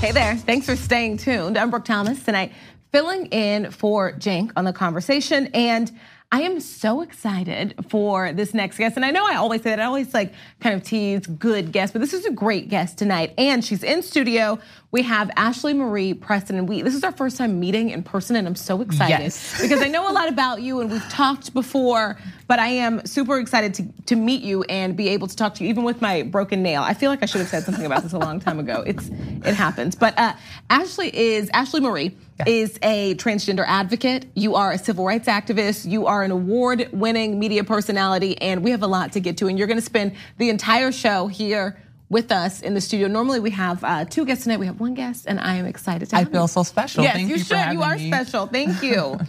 Hey there, thanks for staying tuned. I'm Brooke Thomas tonight, filling in for Cenk on the conversation. And I am so excited for this next guest. And I know I always say that, I always like kind of tease good guests, but this is a great guest tonight. And she's in studio. We have Ashlee Marie Preston, and we this is our first time meeting in person, and I'm so excited yes. because I know a lot about you and we've talked before, but I am super excited to, to meet you and be able to talk to you, even with my broken nail. I feel like I should have said something about this a long time ago. It's it happens. But uh, Ashlee is Ashlee Marie is a transgender advocate. You are a civil rights activist. You are an award-winning media personality, and we have a lot to get to. And you're going to spend the entire show here with us in the studio. Normally we have uh, two guests tonight. We have one guest, and I am excited to. I feel you. so special. Yes, Thank you, you, should. You are me. special. Thank you.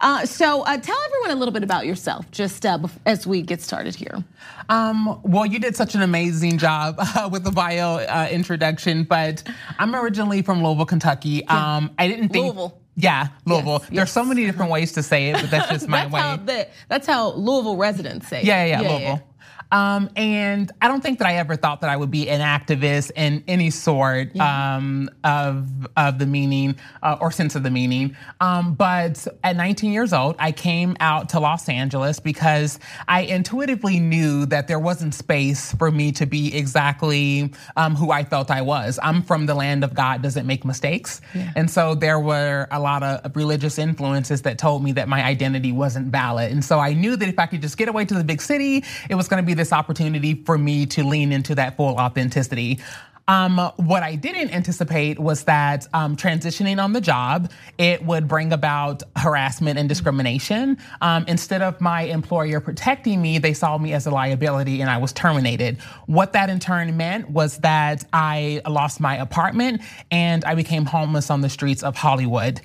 uh, so uh, tell everyone a little bit about yourself, just uh, as we get started here. Um, well, you did such an amazing job uh, with the bio uh, introduction, but I'm originally from Louisville, Kentucky. Um, I didn't think. Louisville. Yeah, Louisville. Yes, There's yes. so many different ways to say it, but that's just my that's way. how the, that's how Louisville residents say. it. Yeah, yeah, yeah, Louisville. Um, and I don't think that I ever thought that I would be an activist in any sort um, of of the meaning uh, or sense of the meaning. Um, but at 19 years old, I came out to Los Angeles because I intuitively knew that there wasn't space for me to be exactly um, who I felt I was. I'm from the land of God doesn't make mistakes, and so there were a lot of religious influences that told me that my identity wasn't valid. And so I knew that if I could just get away to the big city, it was going to be this opportunity for me to lean into that full authenticity. Um, what I didn't anticipate was that um, transitioning on the job, it would bring about harassment and discrimination. Um, instead of my employer protecting me, they saw me as a liability and I was terminated. What that in turn meant was that I lost my apartment and I became homeless on the streets of Hollywood.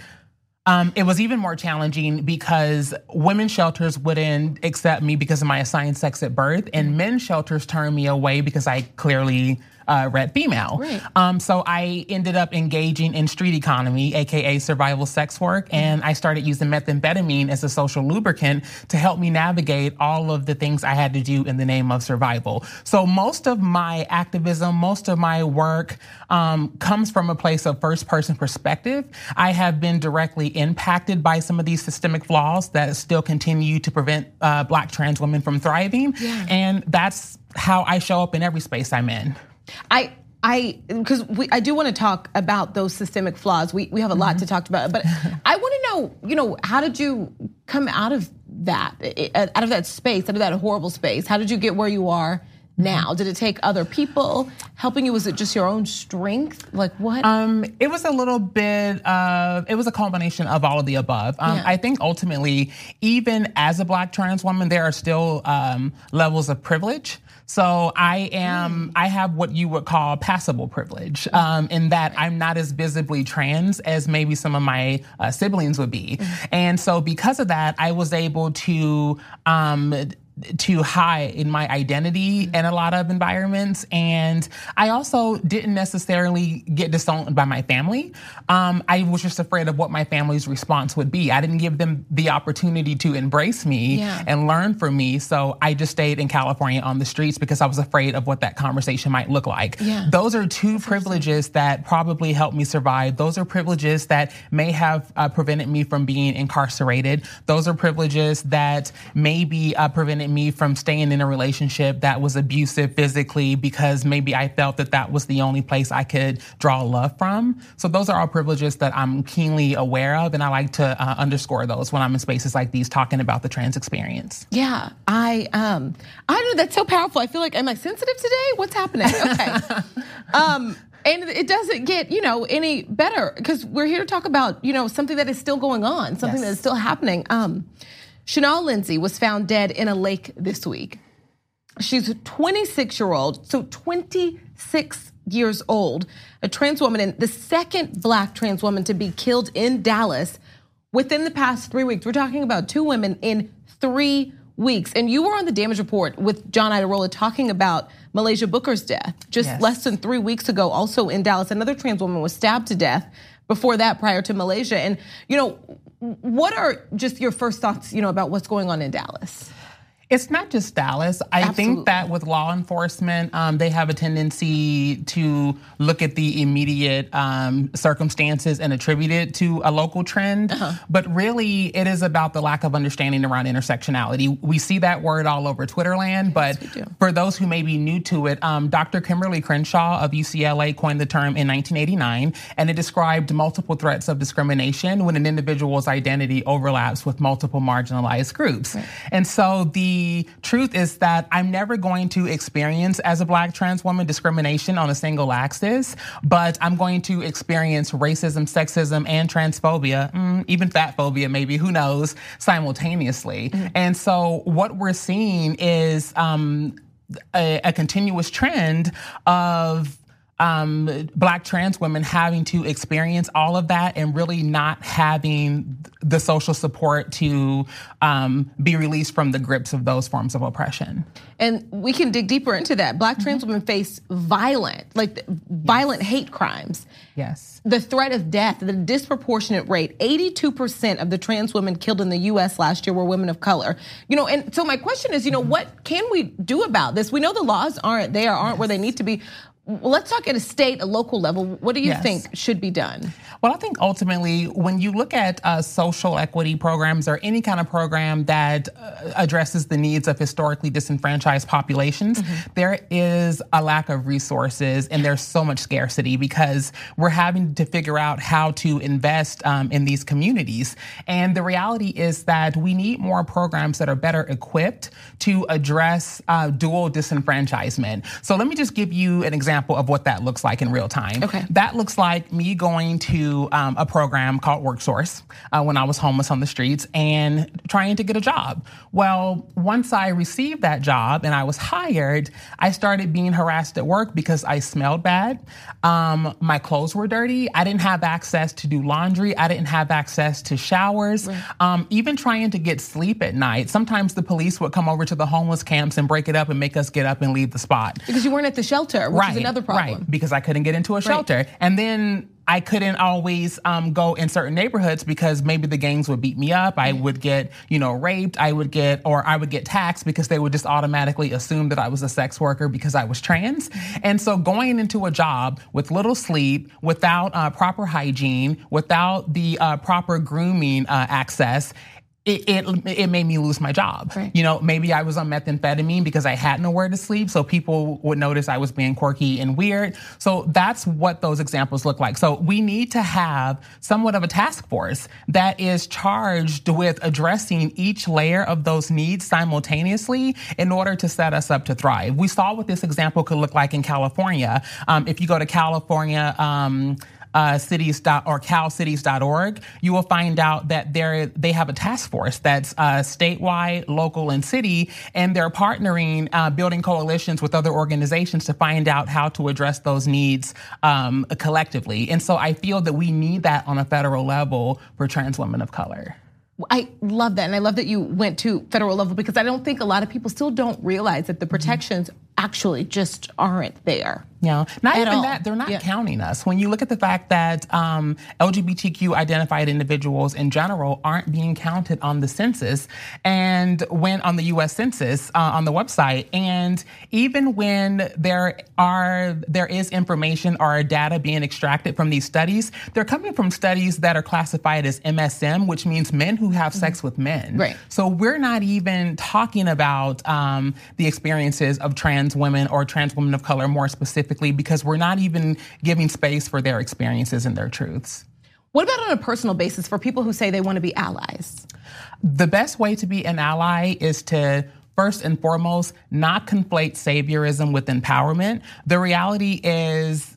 Um, it was even more challenging because women's shelters wouldn't accept me because of my assigned sex at birth, and men's shelters turned me away because I clearly uh, read female. Right. Um, so I ended up engaging in street economy, aka survival sex work, and I started using methamphetamine as a social lubricant to help me navigate all of the things I had to do in the name of survival. So most of my activism, most of my work um, comes from a place of first person perspective. I have been directly impacted by some of these systemic flaws that still continue to prevent uh, black trans women from thriving. And that's how I show up in every space I'm in. I I because we I do want to talk about those systemic flaws. We we have a lot to mm-hmm. talk about, but I want to know, you know, how did you come out of that, eh, eh, out of that space, out of that horrible space? How did you get where you are now? Did it take other people helping you? Was it just your own strength? Like what? Um, it was a little bit of, it was a combination of all of the above. Um, Yeah. I think ultimately, even as a black trans woman, there are still um, levels of privilege. So I am, I have what you would call passable privilege, um, in that I'm not as visibly trans as maybe some of my uh, siblings would be. And so because of that, I was able to, um, to high in my identity in a lot of environments. And I also didn't necessarily get disowned by my family. Um, I was just afraid of what my family's response would be. I didn't give them the opportunity to embrace me Yeah. and learn from me. So I just stayed in California on the streets because I was afraid of what that conversation might look like. Yeah. Those are two privileges that probably helped me survive. Those are privileges that may have uh, prevented me from being incarcerated. Those are privileges that maybe uh, prevented me from staying in a relationship that was abusive physically because maybe I felt that that was the only place I could draw love from. So those are all privileges that I'm keenly aware of, and I like to uh, underscore those when I'm in spaces like these talking about the trans experience. Yeah, I um I don't know that's so powerful. I feel like am I sensitive today? What's happening? Okay. um and it doesn't get, you know, any better because we're here to talk about, you know, something that is still going on, something Yes. that is still happening. Um Chynal Lindsey was found dead in a lake this week. She's a 26 year old, so 26 years old, a trans woman, and the second black trans woman to be killed in Dallas within the past three weeks. We're talking about two women in three weeks. And you were on the damage report with John Iadarola talking about Muhlaysia Booker's death just Yes. less than three weeks ago, also in Dallas. Another trans woman was stabbed to death before that, prior to Muhlaysia. And, you know, what are just your first thoughts, you know, about what's going on in Dallas? It's not just Dallas. I Absolutely. think that with law enforcement, um, they have a tendency to look at the immediate um, circumstances and attribute it to a local trend. Uh-huh. But really, it is about the lack of understanding around intersectionality. We see that word all over Twitterland, but for those who may be new to it, um, Dr. Kimberlé Crenshaw of UCLA coined the term in 1989, and it described multiple threats of discrimination when an individual's identity overlaps with multiple marginalized groups. Right. And so the the truth is that I'm never going to experience as a black trans woman discrimination on a single axis, but I'm going to experience racism, sexism, and transphobia, mm, even fat phobia, maybe, who knows, simultaneously. Mm-hmm. And so what we're seeing is um, a, a continuous trend of um, black trans women having to experience all of that and really not having the social support to um, be released from the grips of those forms of oppression. And we can dig deeper into that. Black trans mm-hmm. women face violent, like violent hate crimes. Yes. The threat of death, the disproportionate rate. 82% of the trans women killed in the US last year were women of color. You know, and so my question is, you know, mm-hmm. what can we do about this? We know the laws aren't there, aren't yes. where they need to be. Well, let's talk at a state, a local level. What do you yes. think should be done? Well, I think ultimately, when you look at uh, social equity programs or any kind of program that uh, addresses the needs of historically disenfranchised populations, mm-hmm. there is a lack of resources and there's so much scarcity because we're having to figure out how to invest um, in these communities. And the reality is that we need more programs that are better equipped to address uh, dual disenfranchisement. So let me just give you an example example of what that looks like in real time. Okay. That looks like me going to um, a program called WorkSource uh, when I was homeless on the streets and trying to get a job. Well, once I received that job and I was hired, I started being harassed at work because I smelled bad. Um, my clothes were dirty. I didn't have access to do laundry. I didn't have access to showers. Right. Um, even trying to get sleep at night. Sometimes the police would come over to the homeless camps and break it up and make us get up and leave the spot. Because you weren't at the shelter, right another problem. Right, because I couldn't get into a shelter. Right. And then I couldn't always um, go in certain neighborhoods because maybe the gangs would beat me up. I would get, you know, raped. I would get, or I would get taxed because they would just automatically assume that I was a sex worker because I was trans. And so going into a job with little sleep, without uh, proper hygiene, without the uh, proper grooming uh, access, it, it, it made me lose my job. Right. You know, maybe I was on methamphetamine because I had nowhere to sleep, so people would notice I was being quirky and weird. So that's what those examples look like. So we need to have somewhat of a task force that is charged with addressing each layer of those needs simultaneously in order to set us up to thrive. We saw what this example could look like in California. Um, if you go to California. Um, uh, cities or calcities.org, you will find out that they they have a task force that's uh, statewide, local, and city, and they're partnering, uh, building coalitions with other organizations to find out how to address those needs um, collectively. And so I feel that we need that on a federal level for trans women of color. I love that. And I love that you went to federal level because I don't think a lot of people still don't realize that the protections actually just aren't there. Yeah, not even all. that. They're not yeah. counting us. When you look at the fact that um, LGBTQ identified individuals in general aren't being counted on the census, and when on the U.S. Census uh, on the website, and even when there are there is information or data being extracted from these studies, they're coming from studies that are classified as MSM, which means men who have sex mm-hmm. with men. Right. So we're not even talking about um, the experiences of trans women or trans women of color more specifically because we're not even giving space for their experiences and their truths. What about on a personal basis for people who say they want to be allies? The best way to be an ally is to first and foremost not conflate saviorism with empowerment. The reality is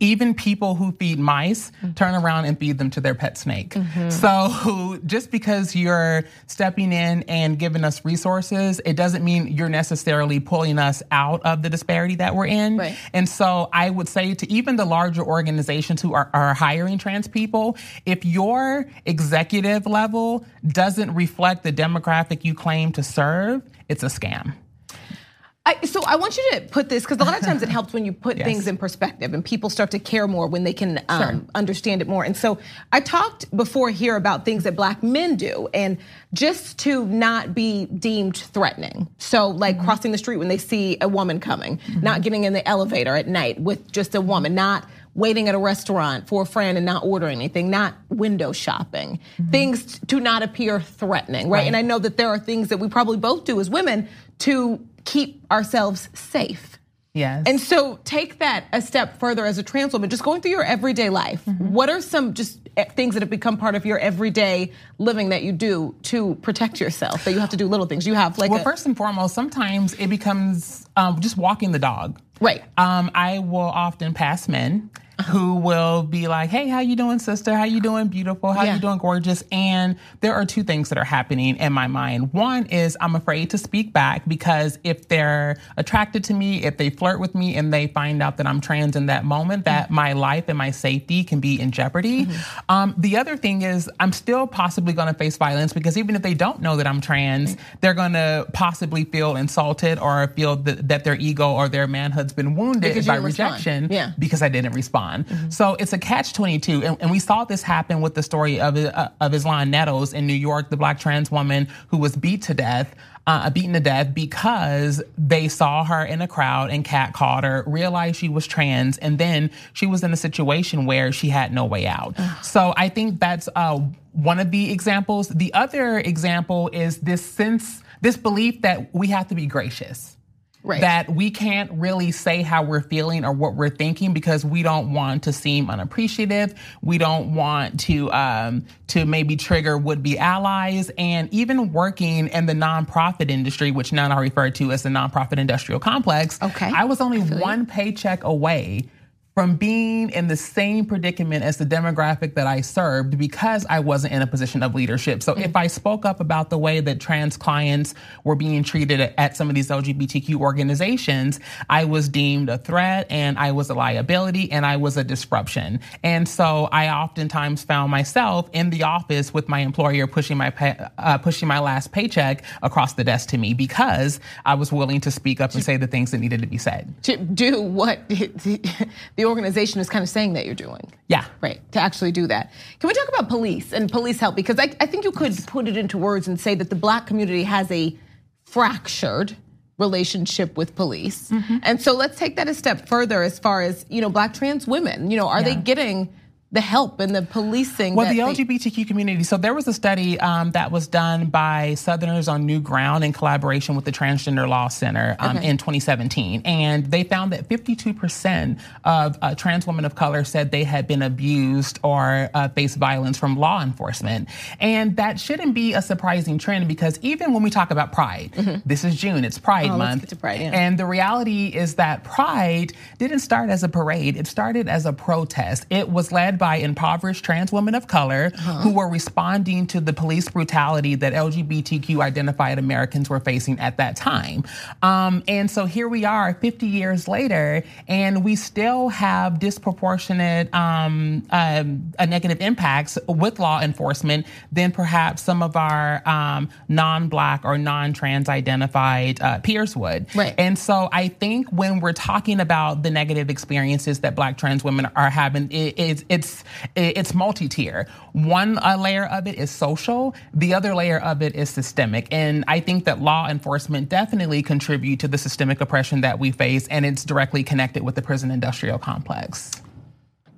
even people who feed mice mm-hmm. turn around and feed them to their pet snake. Mm-hmm. So just because you're stepping in and giving us resources, it doesn't mean you're necessarily pulling us out of the disparity that we're in. Right. And so I would say to even the larger organizations who are, are hiring trans people, if your executive level doesn't reflect the demographic you claim to serve, it's a scam. I, so I want you to put this because a lot of times it helps when you put yes. things in perspective and people start to care more when they can um, sure. understand it more. And so I talked before here about things that black men do and just to not be deemed threatening. So like mm-hmm. crossing the street when they see a woman coming, mm-hmm. not getting in the elevator at night with just a woman, not waiting at a restaurant for a friend and not ordering anything, not window shopping, mm-hmm. things to not appear threatening, right? right? And I know that there are things that we probably both do as women to keep ourselves safe. Yes. And so take that a step further as a trans woman, just going through your everyday life. Mm-hmm. What are some just eh, things that have become part of your everyday living that you do to protect yourself? That you have to do little things. You have like well, a, first and foremost, sometimes it becomes um, just walking the dog. Right. Um, I will often pass men who will be like, "Hey, how you doing, sister? How you doing, beautiful? How yeah. you doing, gorgeous?" And there are two things that are happening in my mind. One is I'm afraid to speak back because if they're attracted to me, if they flirt with me, and they find out that I'm trans in that moment, that mm-hmm. my life and my safety can be in jeopardy. Mm-hmm. Um, the other thing is I'm still possibly going to face violence because even if they don't know that I'm trans, mm-hmm. they're going to possibly feel insulted or feel that, that, their ego or their manhood's been wounded by rejection yeah. because I didn't respond on. Mm-hmm. So it's a catch 22. And, and, we saw this happen with the story of, uh, of Islan Nettles in New York, the black trans woman who was beat to death. Uh, beaten to death because they saw her in a crowd and catcalled her, realized she was trans, and then she was in a situation where she had no way out. so I think that's uh, one of the examples. The other example is this sense, this belief that we have to be gracious. Right. That we can't really say how we're feeling or what we're thinking because we don't want to seem unappreciative. We don't want to um, to maybe trigger would be allies. And even working in the nonprofit industry, which now I refer to as the nonprofit industrial complex, okay. I was only one paycheck away from being in the same predicament as the demographic that I served because I wasn't in a position of leadership. So mm-hmm. if I spoke up about the way that trans clients were being treated at some of these LGBTQ organizations, I was deemed a threat and I was a liability and I was a disruption. And so I oftentimes found myself in the office with my employer pushing my pay, uh, pushing my last paycheck across the desk to me because I was willing to speak up and say the things that needed to be said. To do what the organization is kind of saying that you're doing. Yeah. Right. To actually do that. Can we talk about police and police help? Because I, I think you could put it into words and say that the black community has a fractured relationship with police. Mm-hmm. And so let's take that a step further as far as, you know, black trans women. You know, are yeah. they getting the help and the policing. Well, the LGBTQ they- community. So there was a study um, that was done by Southerners on New Ground in collaboration with the Transgender Law Center um, okay. in 2017, and they found that 52% of uh, trans women of color said they had been abused or uh, faced violence from law enforcement, and that shouldn't be a surprising trend because even when we talk about Pride, mm-hmm. this is June, it's Pride oh, Month, Pride, yeah. and the reality is that Pride didn't start as a parade; it started as a protest. It was led by impoverished trans women of color uh-huh. who were responding to the police brutality that LGBTQ identified Americans were facing at that time. Um, and so here we are 50 years later, and we still have disproportionate um, um, negative impacts with law enforcement than perhaps some of our um, non black or non trans identified uh, peers would. Right. And so I think when we're talking about the negative experiences that black trans women are having, it, it's, it's it's it's multi-tier. One uh, layer of it is social, the other layer of it is systemic. And I think that law enforcement definitely contribute to the systemic oppression that we face, and it's directly connected with the prison industrial complex.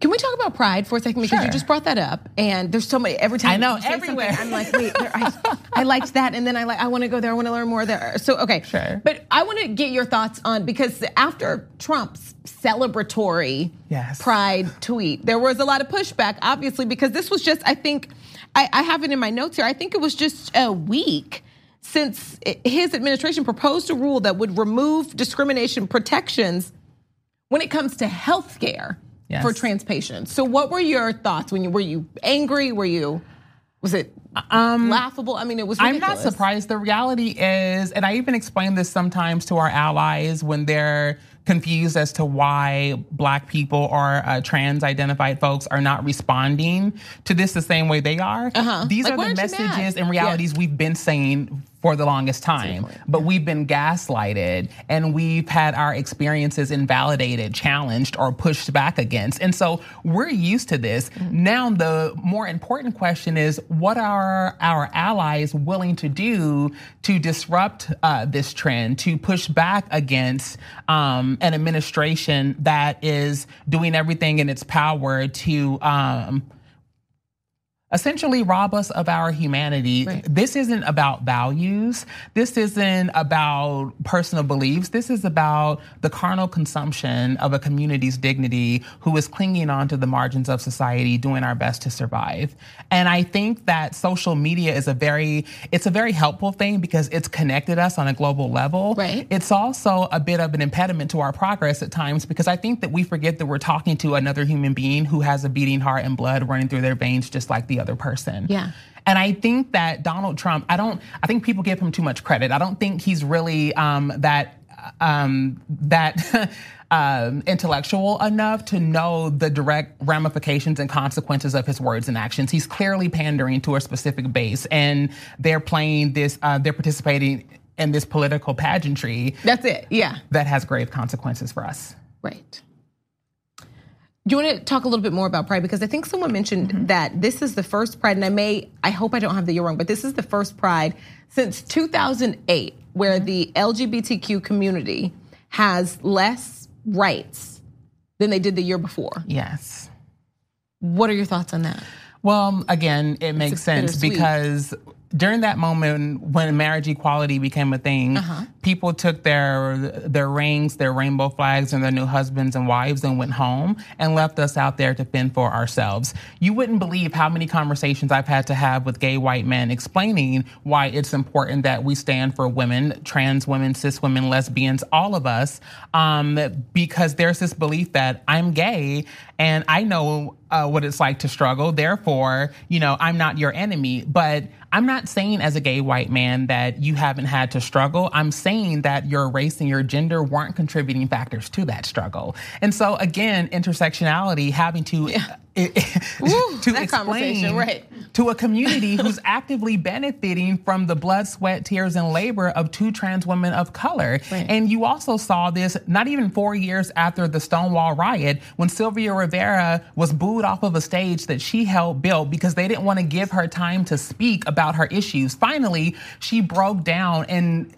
Can we talk about pride for a second? Because sure. you just brought that up, and there's so many. Every time I know everywhere, I'm like, wait, there, I, I, liked that, and then I like, I want to go there. I want to learn more there. So okay, sure. But I want to get your thoughts on because after Trump's celebratory yes. pride tweet, there was a lot of pushback, obviously, because this was just, I think, I, I have it in my notes here. I think it was just a week since his administration proposed a rule that would remove discrimination protections when it comes to health care yes. for trans patients. So what were your thoughts when you were you angry? Were you was it um, laughable? I mean, it was. Ridiculous. I'm not surprised. The reality is, and I even explain this sometimes to our allies when they're confused as to why black people or uh, trans identified folks are not responding to this the same way they are. Uh-huh. These like, are the messages and realities yeah. we've been saying for the longest time. But we've been gaslighted and we've had our experiences invalidated, challenged, or pushed back against. And so we're used to this. Mm-hmm. Now, the more important question is what are our allies willing to do to disrupt uh, this trend, to push back against um, an administration that is doing everything in its power to. Um, essentially rob us of our humanity. Right. This isn't about values. This isn't about personal beliefs. This is about the carnal consumption of a community's dignity who is clinging on to the margins of society, doing our best to survive. And I think that social media is a very, it's a very helpful thing because it's connected us on a global level. Right. It's also a bit of an impediment to our progress at times because I think that we forget that we're talking to another human being who has a beating heart and blood running through their veins just like the other person. Yeah. And I think that Donald Trump, I don't, I think people give him too much credit. I don't think he's really um, that um, that um, intellectual enough to know the direct ramifications and consequences of his words and actions. He's clearly pandering to a specific base, and they're playing this. Uh, they're participating in this political pageantry. That's it. Yeah. That has grave consequences for us. Right. Do you want to talk a little bit more about Pride? Because I think someone mentioned mm-hmm. that this is the first Pride, and I may, I hope I don't have the year wrong, but this is the first Pride since 2008 where mm-hmm. the LGBTQ community has less rights than they did the year before. Yes. What are your thoughts on that? Well, again, it it's makes sense because during that moment when marriage equality became a thing, uh-huh. people took their their rings, their rainbow flags, and their new husbands and wives and went home and left us out there to fend for ourselves. You wouldn't believe how many conversations I've had to have with gay white men explaining why it's important that we stand for women, trans women, cis women, lesbians, all of us, um, because there's this belief that I'm gay and I know uh, what it's like to struggle. Therefore, you know, I'm not your enemy. But I'm not saying as a gay white man that you haven't had to struggle. I'm saying that your race and your gender weren't contributing factors to that struggle. And so again, intersectionality having to yeah. Ooh, to explain right. to a community who's actively benefiting from the blood, sweat, tears, and labor of two trans women of color. Right. And you also saw this not even four years after the Stonewall riot when Sylvia Rivera was booed off of a stage that she helped build because they didn't want to give her time to speak about her issues. Finally, she broke down and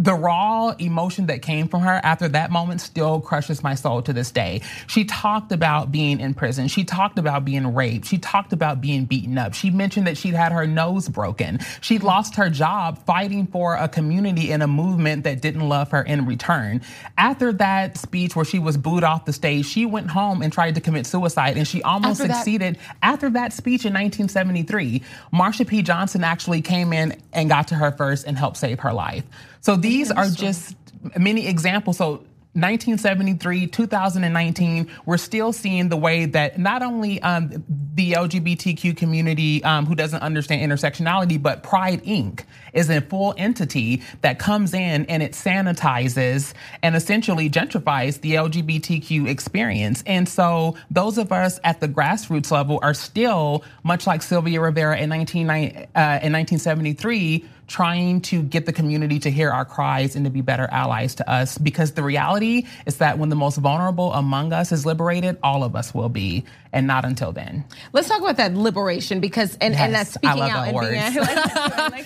the raw emotion that came from her after that moment still crushes my soul to this day. She talked about being in prison. She talked about being raped. She talked about being beaten up. She mentioned that she'd had her nose broken. She lost her job fighting for a community in a movement that didn't love her in return. After that speech where she was booed off the stage, she went home and tried to commit suicide and she almost after succeeded. That- after that speech in 1973, Marsha P. Johnson actually came in and got to her first and helped save her life. So these are just many examples. So 1973, 2019, we're still seeing the way that not only um, the LGBTQ community um, who doesn't understand intersectionality, but Pride Inc. is a full entity that comes in and it sanitizes and essentially gentrifies the LGBTQ experience. And so those of us at the grassroots level are still, much like Sylvia Rivera in, 19, uh, in 1973, trying to get the community to hear our cries and to be better allies to us because the reality is that when the most vulnerable among us is liberated, all of us will be, and not until then. Let's talk about that liberation because and, yes, and that speaking out and being like that, I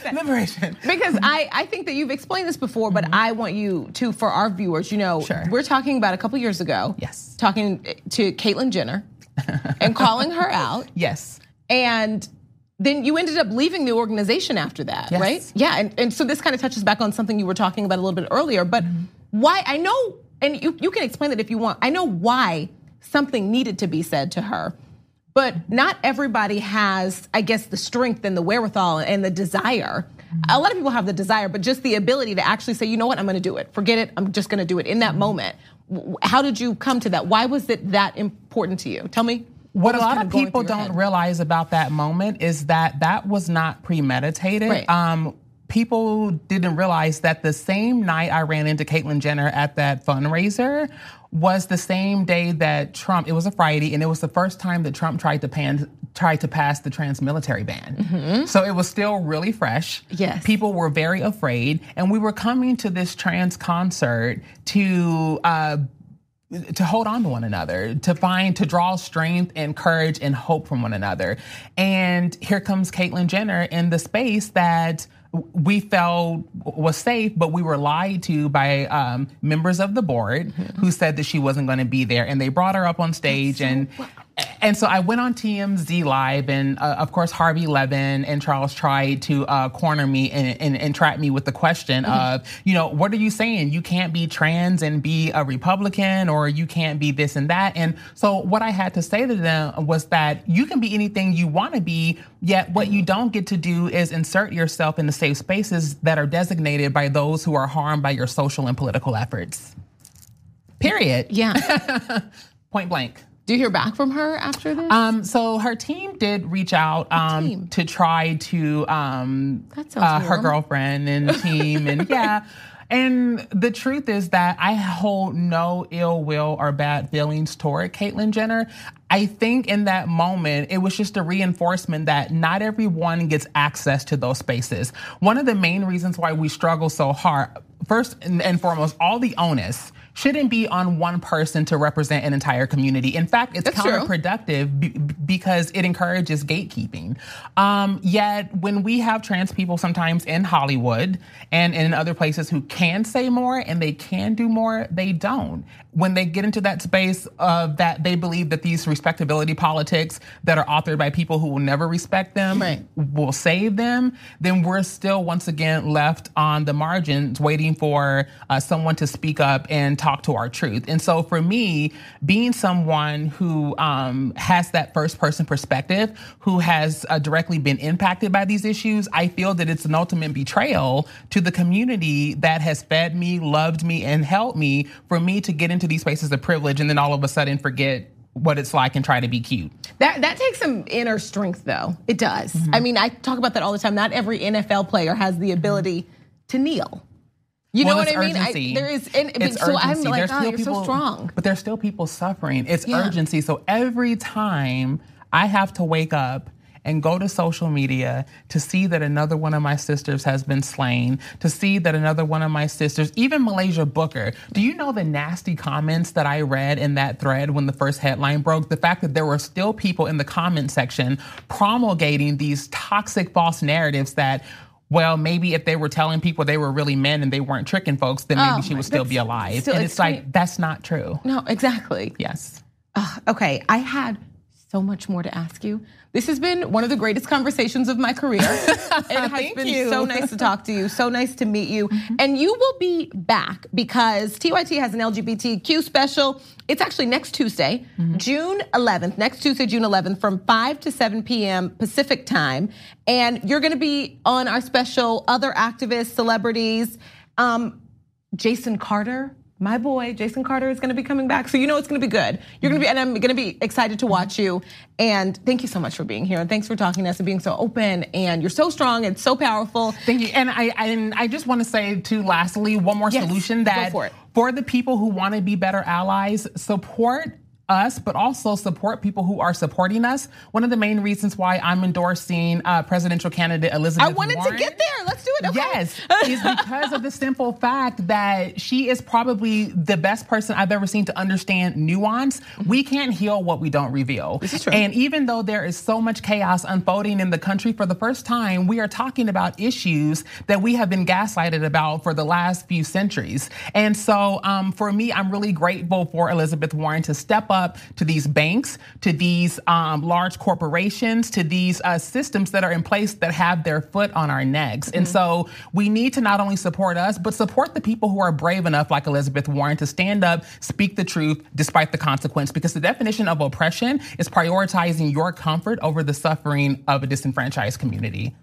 that. liberation. Because I, I think that you've explained this before, but mm-hmm. I want you to for our viewers, you know, sure. we're talking about a couple years ago. Yes. Talking to Caitlyn Jenner and calling her out. Yes. And then you ended up leaving the organization after that, yes. right? Yeah, and, and so this kind of touches back on something you were talking about a little bit earlier. But mm-hmm. why? I know, and you, you can explain it if you want. I know why something needed to be said to her, but not everybody has, I guess, the strength and the wherewithal and the desire. A lot of people have the desire, but just the ability to actually say, you know what, I'm going to do it. Forget it. I'm just going to do it in that moment. How did you come to that? Why was it that important to you? Tell me. what a lot of people don't head? realize about that moment is that that was not premeditated. Right. Um, people didn't realize that the same night I ran into Caitlyn Jenner at that fundraiser was the same day that Trump. It was a Friday, and it was the first time that Trump tried to pan, tried to pass the trans military ban. Mm-hmm. So it was still really fresh. Yes, people were very afraid, and we were coming to this trans concert to. Uh, to hold on to one another, to find, to draw strength and courage and hope from one another. And here comes Caitlyn Jenner in the space that we felt was safe, but we were lied to by um, members of the board mm-hmm. who said that she wasn't going to be there, and they brought her up on stage so and and so I went on TMZ Live, and uh, of course Harvey Levin and Charles tried to uh, corner me and, and, and, trap me with the question mm-hmm. of, you know, what are you saying? You can't be trans and be a Republican, or you can't be this and that. And so what I had to say to them was that you can be anything you want to be, yet what you don't get to do is insert yourself in the safe spaces that are designated by those who are harmed by your social and political efforts. Period. Yeah. Point blank. Do you hear back from her after this? Um, so her team did reach out um, to try to um, uh, her girlfriend and team and yeah. And the truth is that I hold no ill will or bad feelings toward Caitlyn Jenner. I think in that moment, it was just a reinforcement that not everyone gets access to those spaces. One of the main reasons why we struggle so hard, first and foremost, all the onus shouldn't be on one person to represent an entire community. In fact, it's That's counterproductive b- because it encourages gatekeeping. Um, yet, when we have trans people sometimes in Hollywood and in other places who can say more and they can do more, they don't. When they get into that space of that they believe that these respectability politics that are authored by people who will never respect them right. will save them, then we're still once again left on the margins waiting for uh, someone to speak up and talk to our truth. And so for me, being someone who um, has that first person perspective, who has uh, directly been impacted by these issues, I feel that it's an ultimate betrayal to the community that has fed me, loved me, and helped me for me to get into these spaces of privilege and then all of a sudden forget what it's like and try to be cute. That that takes some inner strength though. It does. Mm-hmm. I mean, I talk about that all the time. Not every NFL player has the ability to kneel. You well, know what I mean? I, there is, and, it's so urgency. I'm like, there's oh, you're people, so strong. But there's still people suffering. It's yeah. urgency. So every time I have to wake up and go to social media to see that another one of my sisters has been slain, to see that another one of my sisters, even Muhlaysia Booker, do you know the nasty comments that I read in that thread when the first headline broke? The fact that there were still people in the comment section promulgating these toxic false narratives that well, maybe if they were telling people they were really men and they weren't tricking folks, then maybe oh, she would still be alive. Still, and it's, it's like, that's not true. No, exactly. Yes. Uh, okay, I had so much more to ask you. This has been one of the greatest conversations of my career. it has been you. so nice to talk to you, so nice to meet you. Mm-hmm. And you will be back because TYT has an LGBTQ special. It's actually next Tuesday, mm-hmm. June 11th, next Tuesday, June 11th, from 5 to 7 p.m. Pacific time. And you're going to be on our special Other Activists, Celebrities. Um, Jason Carter, my boy Jason Carter is going to be coming back, so you know it's going to be good. You're going to be, and I'm going to be excited to watch you. And thank you so much for being here, and thanks for talking to us and being so open. And you're so strong and so powerful. Thank you. And I and I just want to say too, lastly, one more yes, solution that for, for the people who want to be better allies, support us, but also support people who are supporting us. One of the main reasons why I'm endorsing uh, presidential candidate Elizabeth. I wanted Warren, to get there. Let's do it. Okay. Yes, is because of the simple fact that she is probably the best person I've ever seen to understand nuance. We can't heal what we don't reveal. This is true. And even though there is so much chaos unfolding in the country for the first time, we are talking about issues that we have been gaslighted about for the last few centuries. And so, um, for me, I'm really grateful for Elizabeth Warren to step up to these banks, to these um, large corporations, to these uh, systems that are in place that have their foot on our necks. Mm-hmm. And so we need to not only support us, but support the people who are brave enough, like Elizabeth Warren, to stand up, speak the truth despite the consequence. Because the definition of oppression is prioritizing your comfort over the suffering of a disenfranchised community.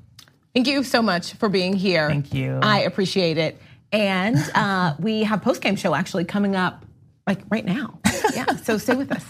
Thank you so much for being here. Thank you. I appreciate it. And uh, we have post game show actually coming up like right now. Yeah, so stay with us.